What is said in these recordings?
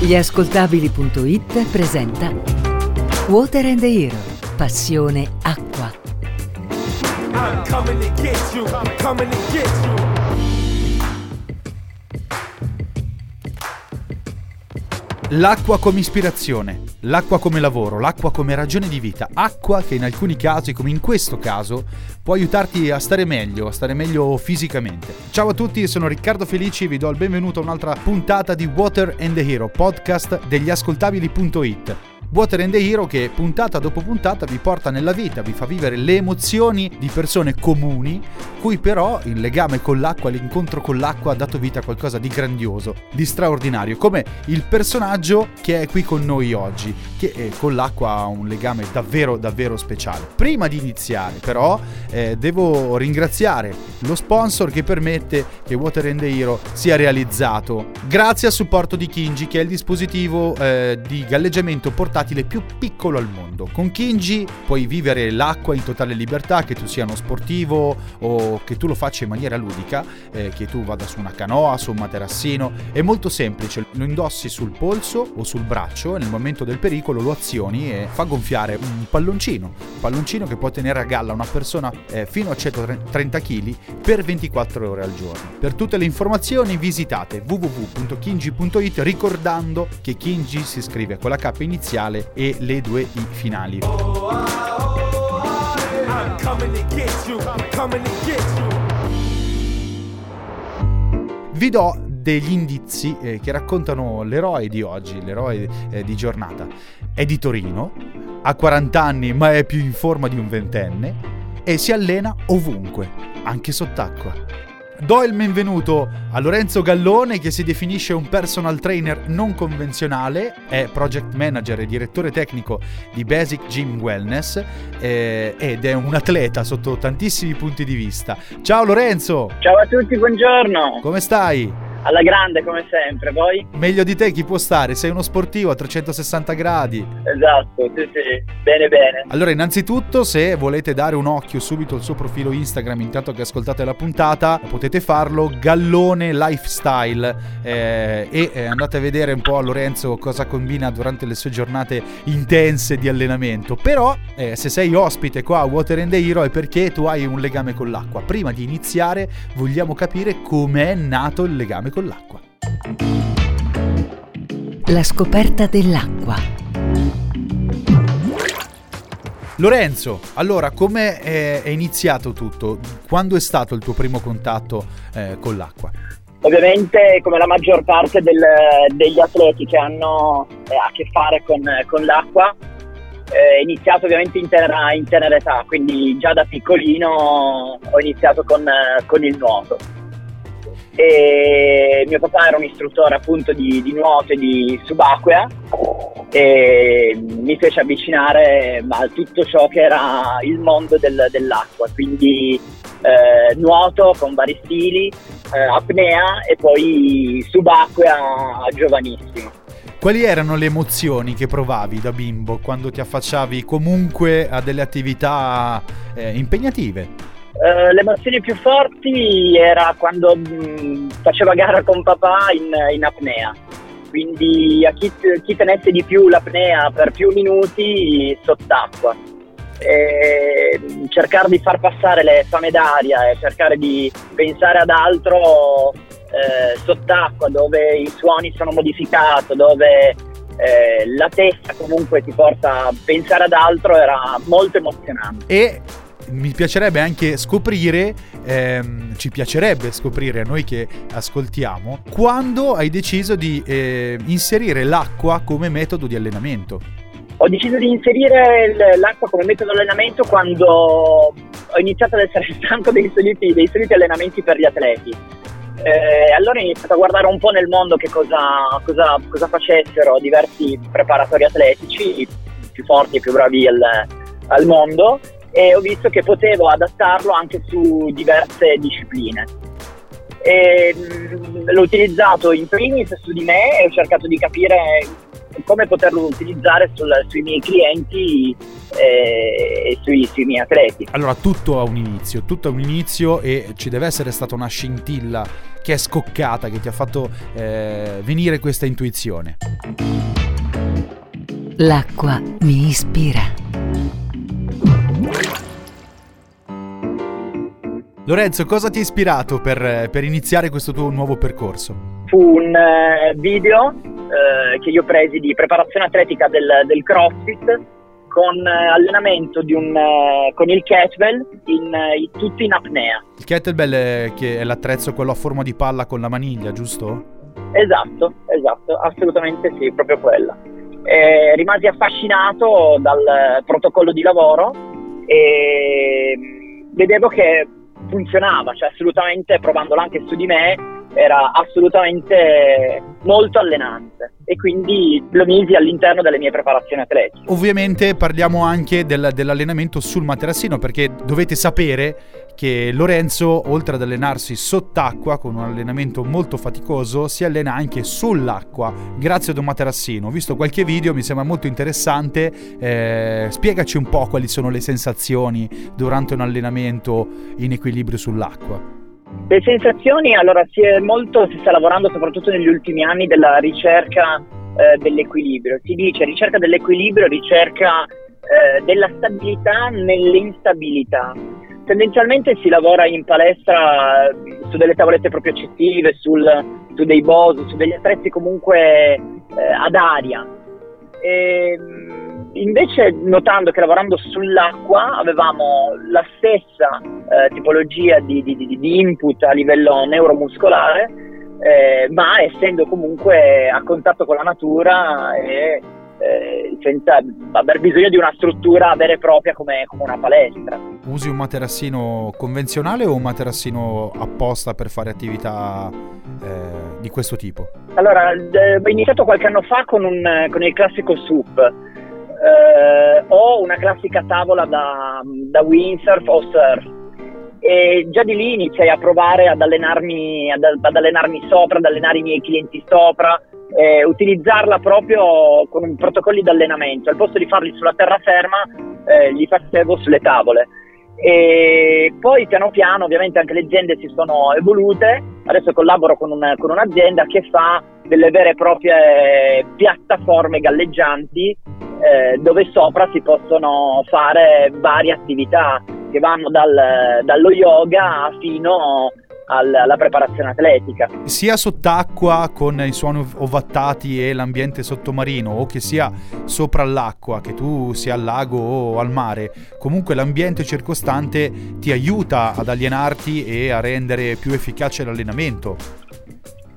Gli ascoltabili.it presenta Water and the Hero, passione acqua. I'm coming to get you. I'm coming to get you. L'acqua come ispirazione, l'acqua come lavoro, l'acqua come ragione di vita, acqua che in alcuni casi, come in questo caso, può aiutarti a stare meglio, a stare meglio fisicamente. Ciao a tutti, sono Riccardo Felici e vi do il benvenuto a un'altra puntata di Water and the Hero, podcast degli ascoltabili.it. Water and the Hero che puntata dopo puntata vi porta nella vita, vi fa vivere le emozioni di persone comuni, cui però il legame con l'acqua, l'incontro con l'acqua ha dato vita a qualcosa di grandioso, di straordinario, come il personaggio che è qui con noi oggi, che eh, con l'acqua ha un legame davvero davvero speciale. Prima di iniziare però eh, devo ringraziare lo sponsor che permette che Water and the Hero sia realizzato, grazie al supporto di Kinji che è il dispositivo eh, di galleggiamento portatile più piccolo al mondo. Con Kinji puoi vivere l'acqua in totale libertà, che tu sia uno sportivo o che tu lo faccia in maniera ludica, eh, che tu vada su una canoa, su un materassino. È molto semplice, lo indossi sul polso o sul braccio e nel momento del pericolo lo azioni e fa gonfiare un palloncino, un palloncino che può tenere a galla una persona eh, fino a 130 kg per 24 ore al giorno. Per tutte le informazioni visitate www.kinji.it ricordando che Kinji si scrive con la K iniziale e le due I finali. Vi do degli indizi eh, che raccontano l'eroe di oggi, l'eroe eh, di giornata. È di Torino, ha 40 anni ma è più in forma di un ventenne e si allena ovunque, anche sott'acqua. Do il benvenuto a Lorenzo Gallone che si definisce un personal trainer non convenzionale, è project manager e direttore tecnico di Basic Gym Wellness eh, ed è un atleta sotto tantissimi punti di vista. Ciao Lorenzo, Ciao a tutti, buongiorno. come stai? Alla grande come sempre, voi? Meglio di te chi può stare? Sei uno sportivo a 360 gradi. Esatto, sì sì, bene bene. Allora, innanzitutto, se volete dare un occhio subito al suo profilo Instagram, intanto che ascoltate la puntata, potete farlo Gallone Lifestyle eh, e eh, andate a vedere un po' a Lorenzo cosa combina durante le sue giornate intense di allenamento. Però, eh, se sei ospite qua a Water and the Hero è perché tu hai un legame con l'acqua. Prima di iniziare, vogliamo capire com'è nato il legame con l'acqua. La scoperta dell'acqua. Lorenzo, allora, come è, iniziato tutto? Quando è stato il tuo primo contatto eh, con l'acqua? Ovviamente come la maggior parte del- degli atleti che hanno eh, a che fare con, con l'acqua, eh, è iniziato ovviamente in tenera, in tenera età, quindi già da piccolino ho iniziato con, eh, con il nuoto. E mio papà era un istruttore appunto di, di nuoto e di subacquea e mi fece avvicinare a tutto ciò che era il mondo del- dell'acqua, quindi eh, nuoto con vari stili, eh, apnea e poi subacquea giovanissimo. Quali erano le emozioni che provavi da bimbo quando ti affacciavi comunque a delle attività eh, impegnative? Eh, le emozioni più forti era quando mh, facevo a gara con papà in, in apnea, quindi a chi, chi tenesse di più l'apnea per più minuti sott'acqua. E, mh, cercare di far passare le fame d'aria e cercare di pensare ad altro eh, sott'acqua dove i suoni sono modificati, dove eh, la testa comunque ti porta a pensare ad altro era molto emozionante. E mi piacerebbe anche scoprire, ehm, ci piacerebbe scoprire a noi che ascoltiamo, quando hai deciso di eh, inserire l'acqua come metodo di allenamento. Ho deciso di inserire l'acqua come metodo di allenamento quando ho iniziato ad essere stanco dei soliti, dei soliti allenamenti per gli atleti. Eh, allora ho iniziato a guardare un po' nel mondo che cosa, cosa- cosa facessero diversi preparatori atletici, più forti e più bravi al, al mondo, e ho visto che potevo adattarlo anche su diverse discipline. E, mh, l'ho utilizzato in primis su di me e ho cercato di capire come poterlo utilizzare sul- sui miei clienti eh, e sui, sui miei atleti. Allora, tutto ha un inizio, tutto ha un inizio e ci deve essere stata una scintilla che è scoccata, che ti ha fatto eh, venire questa intuizione? L'acqua mi ispira. Lorenzo, cosa ti ha ispirato per, per iniziare questo tuo nuovo percorso? Fu un eh, video eh, che io presi di preparazione atletica del, del CrossFit con eh, allenamento un, eh, con il kettlebell in, eh, tutto in apnea. Il kettlebell è, che è l'attrezzo quello a forma di palla con la maniglia, giusto? Esatto, esatto, assolutamente sì, proprio quella. Eh, rimasi affascinato dal protocollo di lavoro e mm, vedevo che funzionava, cioè assolutamente provandolo anche su di me era assolutamente molto allenante e quindi lo misi all'interno delle mie preparazioni atletiche. Ovviamente parliamo anche del, dell'allenamento sul materassino perché dovete sapere che Lorenzo, oltre ad allenarsi sott'acqua con un allenamento molto faticoso, si allena anche sull'acqua grazie ad un materassino. Ho visto qualche video, mi sembra molto interessante. Eh, spiegaci un po' quali sono le sensazioni durante un allenamento in equilibrio sull'acqua. Le sensazioni, allora si, molto, si sta lavorando soprattutto negli ultimi anni della ricerca eh, dell'equilibrio. Si dice ricerca dell'equilibrio, ricerca eh, della stabilità nell'instabilità. Tendenzialmente si lavora in palestra eh, su delle tavolette proprio accettive, sul, su dei BOS, su degli attrezzi comunque eh, ad aria. E, ehm, Invece, notando che lavorando sull'acqua avevamo la stessa eh, tipologia di, di, di, input a livello neuromuscolare, eh, ma essendo comunque a contatto con la natura e eh, senza aver bisogno di una struttura vera e propria come, come, una palestra. Usi un materassino convenzionale o un materassino apposta per fare attività eh, di questo tipo? Allora, ho iniziato qualche anno fa con, un, con il classico SUP eh, ho una classica tavola da, da windsurf o surf e già di lì iniziai a provare ad allenarmi, ad, ad allenarmi sopra, ad allenare i miei clienti sopra, eh, utilizzarla proprio con protocolli di allenamento. Al posto di farli sulla terraferma, eh, li facevo sulle tavole. E poi piano piano ovviamente anche le aziende si sono evolute, adesso collaboro con, un, con un'azienda che fa delle vere e proprie piattaforme galleggianti eh, dove sopra si possono fare varie attività che vanno dal, dallo yoga fino alla preparazione atletica. Sia sott'acqua con i suoni ovattati e l'ambiente sottomarino o che sia sopra l'acqua, che tu sia al lago o al mare, comunque l'ambiente circostante ti aiuta ad alienarti e a rendere più efficace l'allenamento.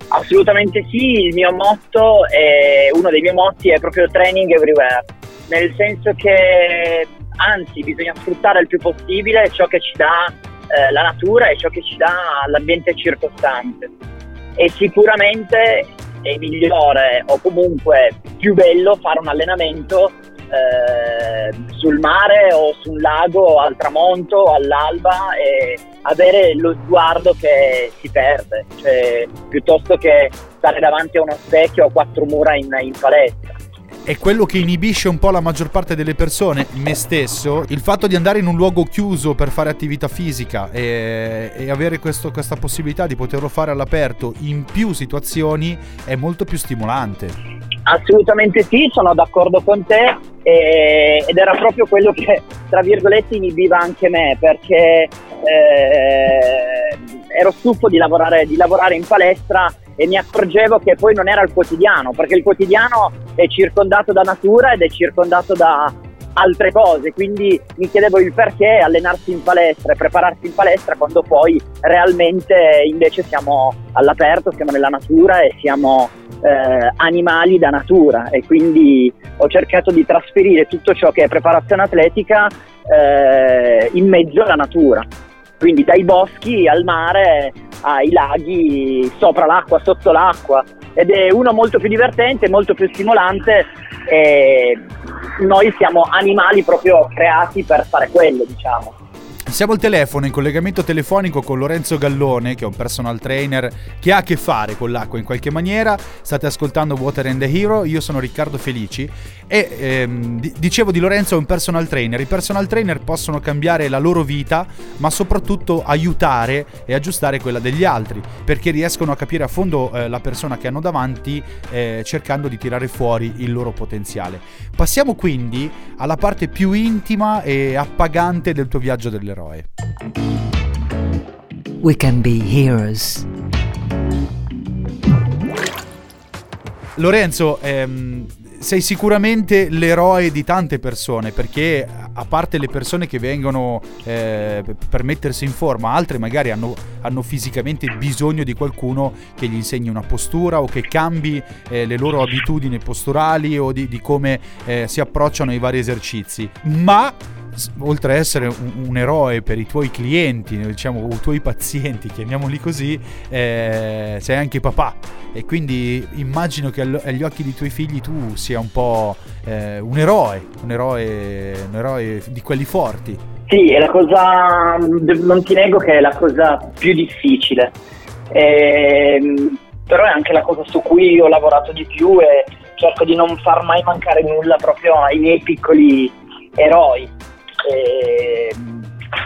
Assolutamente sì, il mio motto, è, uno dei miei motti è proprio training everywhere, nel senso che anzi bisogna sfruttare il più possibile ciò che ci dà eh, la natura e ciò che ci dà l'ambiente circostante. E sicuramente è migliore o comunque più bello fare un allenamento eh, sul mare o sul lago o al tramonto o all'alba e avere lo sguardo che si perde, cioè, piuttosto che stare davanti a uno specchio o quattro mura in, in palestra è quello che inibisce un po' la maggior parte delle persone, me stesso, il fatto di andare in un luogo chiuso per fare attività fisica e, e avere questo, questa possibilità di poterlo fare all'aperto in più situazioni è molto più stimolante. Assolutamente sì, sono d'accordo con te e, ed era proprio quello che, tra virgolette, inibiva anche me perché eh, ero stufo di lavorare, di lavorare in palestra e mi accorgevo che poi non era il quotidiano, perché il quotidiano è circondato da natura ed è circondato da altre cose, quindi mi chiedevo il perché allenarsi in palestra e prepararsi in palestra quando poi realmente invece siamo all'aperto, siamo nella natura e siamo eh, animali da natura. E quindi ho cercato di trasferire tutto ciò che è preparazione atletica eh, in mezzo alla natura quindi dai boschi al mare ai laghi, sopra l'acqua, sotto l'acqua ed è uno molto più divertente, molto più stimolante e noi siamo animali proprio creati per fare quello, diciamo. Siamo al telefono in collegamento telefonico con Lorenzo Gallone, che è un personal trainer che ha a che fare con l'acqua in qualche maniera. State ascoltando Water and the Hero, io sono Riccardo Felici e ehm, d- dicevo di Lorenzo è un personal trainer. I personal trainer possono cambiare la loro vita, ma soprattutto aiutare e aggiustare quella degli altri, perché riescono a capire a fondo eh, la persona che hanno davanti eh, cercando di tirare fuori il loro potenziale. Passiamo quindi alla parte più intima e appagante del tuo viaggio dell'eroe. We can be heroes. Lorenzo, ehm, sei sicuramente l'eroe di tante persone perché a parte le persone che vengono eh, per mettersi in forma, altre magari hanno, hanno, fisicamente bisogno di qualcuno che gli insegni una postura o che cambi eh, le loro abitudini posturali o di, di come eh, si approcciano ai vari esercizi. Ma oltre ad essere un, un, eroe per i tuoi clienti, diciamo i tuoi pazienti, chiamiamoli così, eh, sei anche papà. E quindi immagino che agli occhi dei tuoi figli tu sia un po' eh, un eroe, un eroe, un eroe di quelli forti. Sì, è la cosa, non ti nego che è la cosa più difficile, eh, però è anche la cosa su cui ho lavorato di più e cerco di non far mai mancare nulla proprio ai miei piccoli eroi e,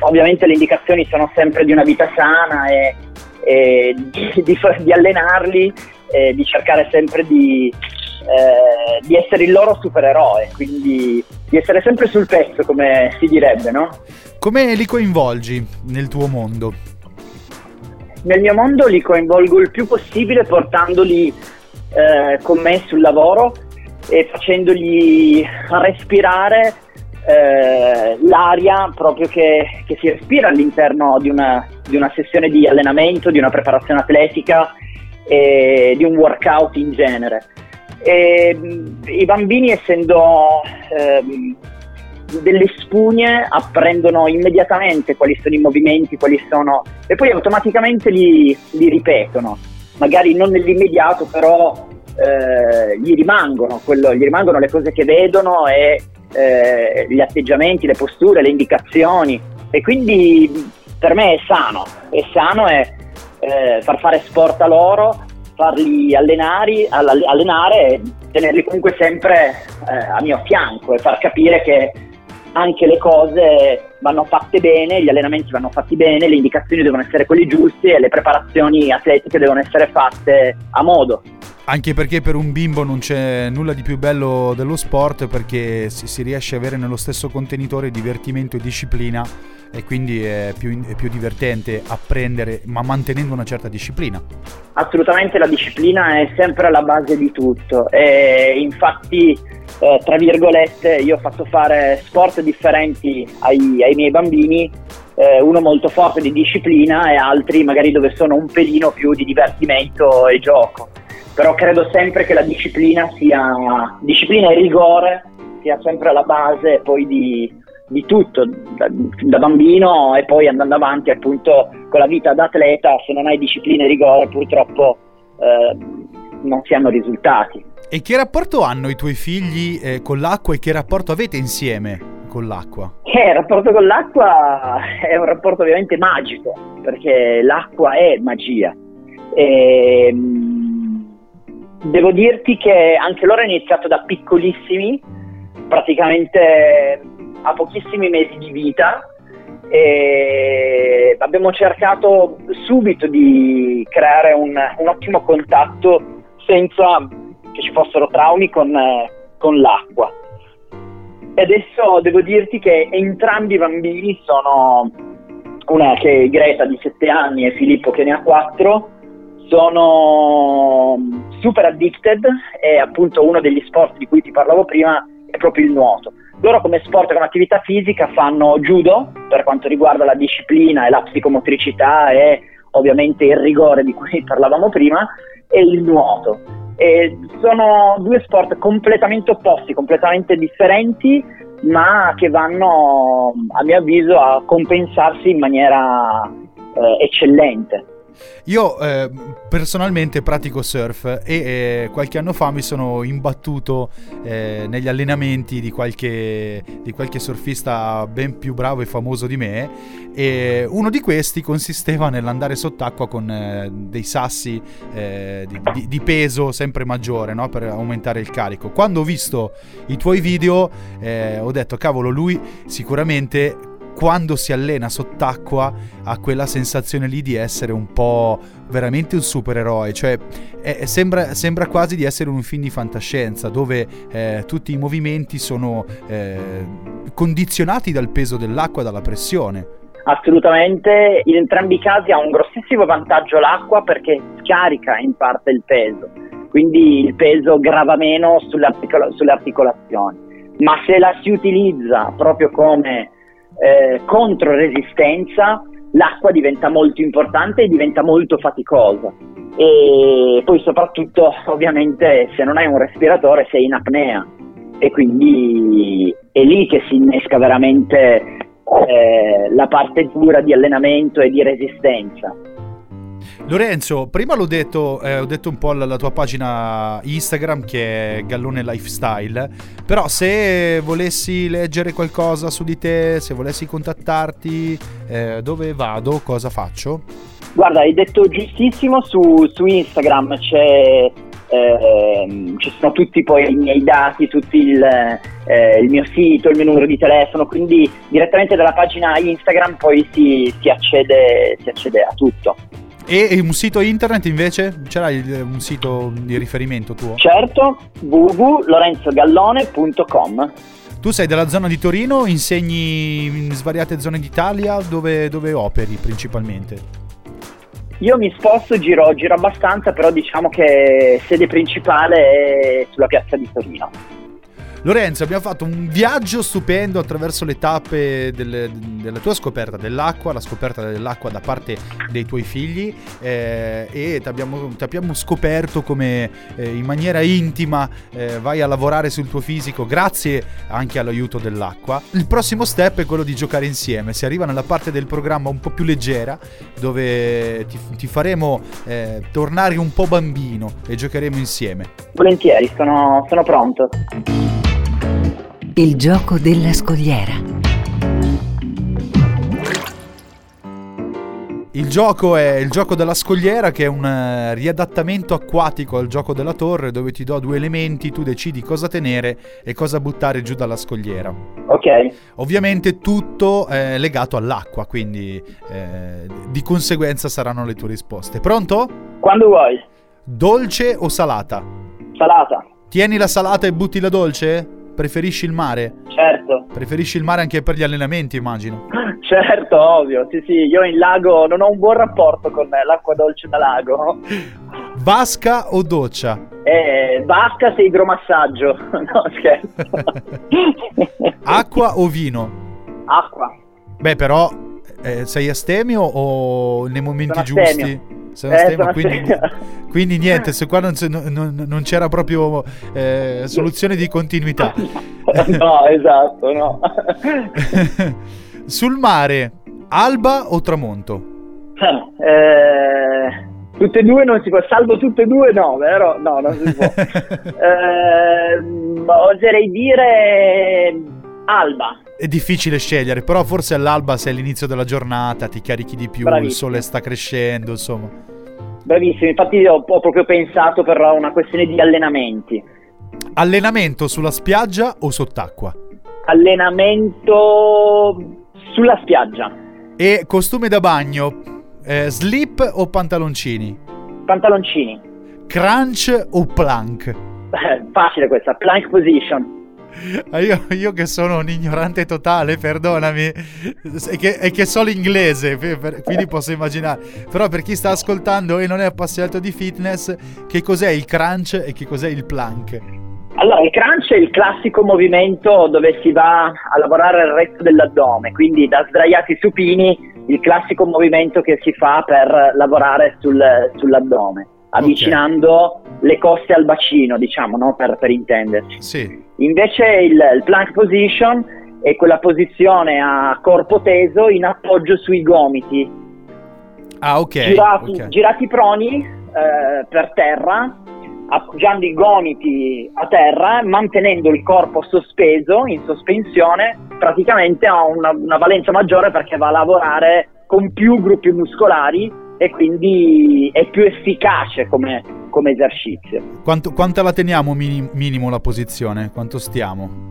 ovviamente le indicazioni sono sempre di una vita sana e, e di, di, di, allenarli e di cercare sempre di, eh, di essere il loro supereroe, quindi di essere sempre sul pezzo, come si direbbe, no? Come li coinvolgi nel tuo mondo? Nel mio mondo li coinvolgo il più possibile portandoli eh, con me sul lavoro e facendogli respirare eh, l'aria proprio che, che, si respira all'interno di una, di una, sessione di allenamento, di una preparazione atletica e di un workout in genere. E, I bambini, essendo eh, delle spugne, apprendono immediatamente quali sono i movimenti, quali sono, e poi automaticamente li, li ripetono. Magari non nell'immediato, però eh, gli, rimangono quello, gli rimangono le cose che vedono e eh, gli atteggiamenti, le posture, le indicazioni e quindi per me è sano, è sano è, eh, far fare sport a loro, farli allenare, allenare e tenerli comunque sempre eh, a mio fianco e far capire che anche le cose vanno fatte bene, gli allenamenti vanno fatti bene, le indicazioni devono essere quelle giuste e le preparazioni atletiche devono essere fatte a modo. Anche perché per un bimbo non c'è nulla di più bello dello sport perché si riesce a avere nello stesso contenitore divertimento e disciplina e quindi è più, è più divertente apprendere ma mantenendo una certa disciplina. Assolutamente la disciplina è sempre alla base di tutto e infatti eh, tra virgolette io ho fatto fare sport differenti ai, ai miei bambini eh, uno molto forte di disciplina e altri magari dove sono un pelino più di divertimento e gioco però credo sempre che la disciplina sia disciplina e rigore sia sempre alla base poi di, di tutto, da, da, bambino e poi andando avanti appunto con la vita da atleta, se non hai disciplina e rigore purtroppo eh, non si hanno risultati. E che rapporto hanno i tuoi figli eh, con l'acqua e che rapporto avete insieme con l'acqua? Eh, il rapporto con l'acqua è un rapporto ovviamente magico, perché l'acqua è magia. E, ehm, devo dirti che anche loro hanno iniziato da piccolissimi, praticamente a pochissimi mesi di vita e abbiamo cercato subito di creare un, un ottimo contatto senza che ci fossero traumi con, con l'acqua. E adesso devo dirti che entrambi i bambini sono, una che è Greta di 7 anni e Filippo che ne ha 4, sono super addicted e appunto uno degli sport di cui ti parlavo prima è proprio il nuoto. Loro come sport come attività fisica fanno judo per quanto riguarda la disciplina e la psicomotricità e ovviamente il rigore di cui parlavamo prima e il nuoto. E sono due sport completamente opposti, completamente differenti, ma che vanno, a mio avviso, a compensarsi in maniera eh, eccellente. Io eh, personalmente pratico surf e eh, qualche anno fa mi sono imbattuto eh, negli allenamenti di qualche, di qualche surfista ben più bravo e famoso di me e uno di questi consisteva nell'andare sott'acqua con eh, dei sassi eh, di, di- di peso sempre maggiore no? per aumentare il carico. Quando ho visto i tuoi video eh, ho detto cavolo lui sicuramente quando si allena sott'acqua ha quella sensazione lì di essere un po' veramente un supereroe, cioè è- sembra, sembra quasi di essere un film di fantascienza dove eh, tutti i movimenti sono eh, condizionati dal peso dell'acqua, dalla pressione. Assolutamente, in entrambi i casi ha un grossissimo vantaggio l'acqua perché scarica in parte il peso, quindi il peso grava meno sulle, articola- sulle articolazioni, ma se la si utilizza proprio come eh, controresistenza, l'acqua diventa molto importante e diventa molto faticosa. E poi soprattutto, ovviamente, se non hai un respiratore sei in apnea e quindi è lì che si innesca veramente eh, la parte dura di allenamento e di resistenza. Lorenzo, prima l'ho detto, eh, ho detto un po' la, tua pagina Instagram che è Gallone Lifestyle, però se volessi leggere qualcosa su di te, se volessi contattarti, eh, dove vado, cosa faccio? Guarda, hai detto giustissimo, su, su Instagram c'è, ehm, ci sono tutti poi i miei dati, tutti il, eh, il mio sito, il mio numero di telefono, quindi direttamente dalla pagina Instagram poi si, si accede, si accede a tutto. E un sito internet invece? C'era il- un sito di riferimento tuo? Certo, www.lorenzogallone.com. Tu sei della zona di Torino, insegni in svariate zone d'Italia, dove, dove operi principalmente? Io mi sposto, giro, giro abbastanza, però diciamo che sede principale è sulla piazza di Torino. Lorenzo, abbiamo fatto un viaggio stupendo attraverso le tappe delle- della tua scoperta dell'acqua, la scoperta dell'acqua da parte dei tuoi figli eh, e ti abbiamo, ti abbiamo scoperto come eh, in maniera intima eh, vai a lavorare sul tuo fisico grazie anche all'aiuto dell'acqua. Il prossimo step è quello di giocare insieme, si arriva nella parte del programma un po' più leggera dove ti, ti faremo eh, tornare un po' bambino e giocheremo insieme. Volentieri, sono, sono pronto. Il gioco della scogliera. Il gioco è il gioco della scogliera che è un eh, riadattamento acquatico al gioco della torre dove ti do due elementi, tu decidi cosa tenere e cosa buttare giù dalla scogliera. Ok, Ovviamente tutto è legato all'acqua, quindi eh, di conseguenza saranno le tue risposte. Pronto? quando vuoi. Dolce o salata? Salata, Tieni la salata e butti la dolce? Preferisci il mare? certo. Preferisci il mare anche per gli allenamenti, immagino. Certo, ovvio, sì sì, io in lago non ho un buon rapporto con l'acqua dolce da lago. Vasca o doccia? Eh, vasca se idromassaggio, no scherzo. Acqua o vino? Acqua, Beh, però eh, sei astemio o nei momenti Sono giusti? astemio. Sei Eh, astemio, sono quindi, astemio. quindi niente, se qua non, non- non c'era proprio eh, soluzione di continuità. no, esatto, no. Sul mare, alba o tramonto? Eh, tutte e due non si può, salvo tutte e due no, vero? No, non si può. Eh, oserei dire alba. È difficile scegliere, però forse all'alba sei all'inizio della giornata, ti carichi di più, il Bravissimo. sole sta crescendo, insomma. Bravissimo, infatti ho, ho proprio pensato per una questione di allenamenti. Allenamento sulla spiaggia o sott'acqua? Allenamento sulla spiaggia. E costume da bagno, eh, slip o pantaloncini? Pantaloncini. Crunch o plank? Eh, facile questa, plank position. Io, io che sono un ignorante totale, perdonami, e che, che so l'inglese, quindi posso immaginare. Però per chi sta ascoltando e non è appassionato di fitness, che cos'è il crunch e che cos'è il plank? Allora, il crunch è il classico movimento dove si va a lavorare il resto dell'addome, quindi da sdraiati supini, il classico movimento che si fa per lavorare sul- sull'addome, avvicinando le cosce al bacino, diciamo, no? per, per intenderci. Sì. Invece il, il plank position è quella posizione a corpo teso in appoggio sui gomiti. Ah, ok. girati, ok. girati proni eh, per terra, appoggiando i gomiti a terra, mantenendo il corpo sospeso, in sospensione, praticamente ha una, una valenza maggiore perché va a lavorare con più gruppi muscolari e quindi è più efficace come, come esercizio. Quanto, quanta la teniamo mini- minimo la posizione? Quanto stiamo?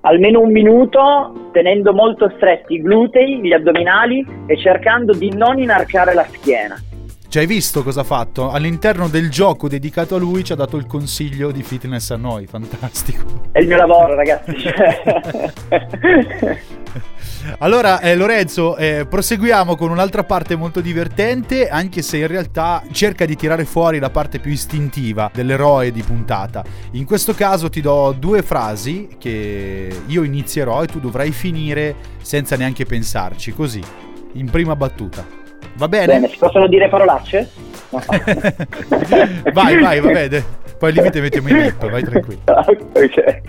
Almeno un minuto tenendo molto stretti i glutei, gli addominali e cercando di non inarcare la schiena. Cioè, hai visto cosa ha fatto? All'interno del gioco dedicato a lui ci ha dato il consiglio di fitness a noi, fantastico. È il mio lavoro, ragazzi. Allora, eh, Lorenzo, eh, proseguiamo con un'altra parte molto divertente, anche se in realtà cerca di tirare fuori la parte più istintiva dell'eroe di puntata. In questo caso ti do due frasi che io inizierò e tu dovrai finire senza neanche pensarci, così, in prima battuta. Va bene? Bene, si possono dire parolacce? No. vai, vai, va bene. Poi al limite mettiamo i bip, vai tranquillo. ok.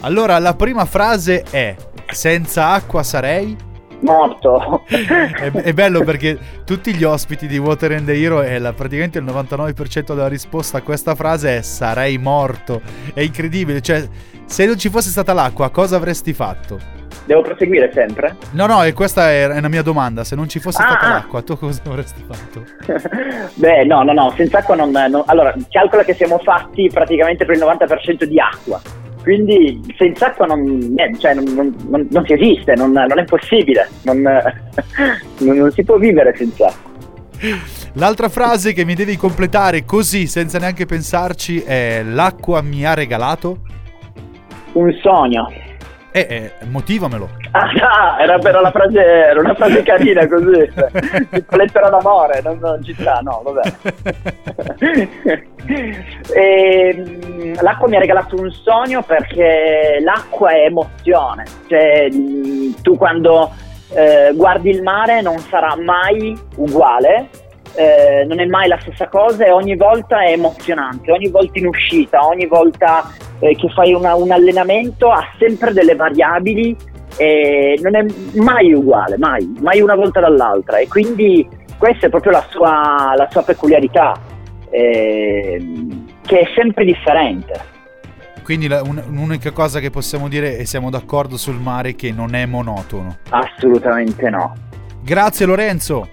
Allora, la prima frase è: Senza acqua sarei. Morto. È, è bello perché tutti gli ospiti di Water and the Hero e la- praticamente il 99% della risposta a questa frase è sarei morto. È incredibile, cioè se non ci fosse stata l'acqua cosa avresti fatto? Devo proseguire sempre? No, no, e questa è, una mia domanda, se non ci fosse Ah, stata ah. l'acqua tu cosa avresti fatto? Beh, no, no, no, senza acqua non, non- Allora, calcola che siamo fatti praticamente per il 90% di acqua. Quindi senza acqua non, niente, cioè, non, non- non- non si esiste, non, non è possibile. Non, si può vivere senza acqua. L'altra frase che mi devi completare così senza neanche pensarci è l'acqua mi ha regalato? Un sogno. Eh, eh, motivamelo. Ah, no, era, era la frase, era una frase carina così. lettera d'amore, non, non ci sta, no, vabbè. E, mm, l'acqua mi ha regalato un sogno perché l'acqua è emozione. Cioè, tu quando eh, guardi il mare non sarà mai uguale. eh, non è mai la stessa cosa e ogni volta è emozionante, ogni volta in uscita, ogni volta eh, che fai una- un allenamento ha sempre delle variabili e non è mai uguale, mai, mai una volta dall'altra e quindi questa è proprio la sua, la sua peculiarità ehm, che è sempre differente. Quindi la- un- un'unica cosa che possiamo dire e siamo d'accordo sul mare è che non è monotono. Assolutamente no. Grazie Lorenzo,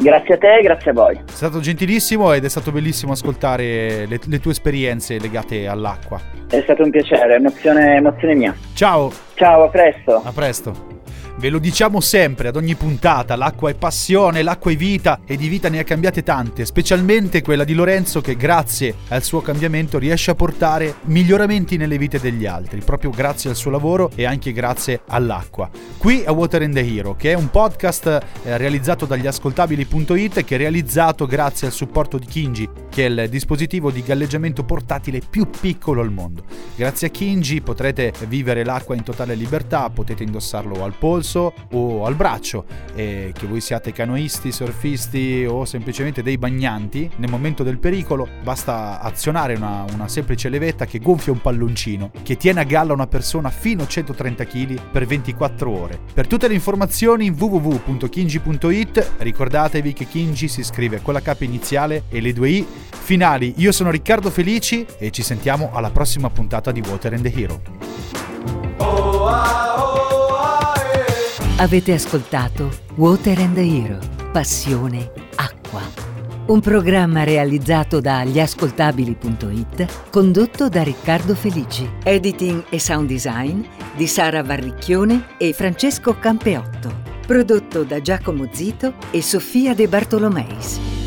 Grazie a te e grazie a voi. sei stato gentilissimo ed è stato bellissimo ascoltare le, le tue esperienze legate all'acqua. È stato un piacere, emozione, emozione mia. Ciao, Ciao, a presto. a presto. Ve lo diciamo sempre ad ogni puntata, l'acqua è passione, l'acqua è vita e di vita ne ha cambiate tante, specialmente quella di Lorenzo che grazie al suo cambiamento riesce a portare miglioramenti nelle vite degli altri, proprio grazie al suo lavoro e anche grazie all'acqua. Qui a Water and the Hero, che è un podcast eh, realizzato dagli ascoltabili.it che è realizzato grazie al supporto di Kinji, che è il dispositivo di galleggiamento portatile più piccolo al mondo. Grazie a Kinji potrete vivere l'acqua in totale libertà, potete indossarlo al polso o al braccio, e che voi siate canoisti, surfisti o semplicemente dei bagnanti, nel momento del pericolo basta azionare una, una semplice levetta che gonfia un palloncino, che tiene a galla una persona fino a 130 kg per 24 ore. Per tutte le informazioni www.kinji.it ricordatevi che Kinji si scrive con la K iniziale e le due I finali. Io sono Riccardo Felici e ci sentiamo alla prossima puntata di Water and the Hero. Avete ascoltato Water and Hero, passione acqua. Un programma realizzato da gliascoltabili.it, condotto da Riccardo Felici. Editing e sound design di Sara Varricchione e Francesco Campeotto. Prodotto da Giacomo Zito e Sofia De Bartolomeis.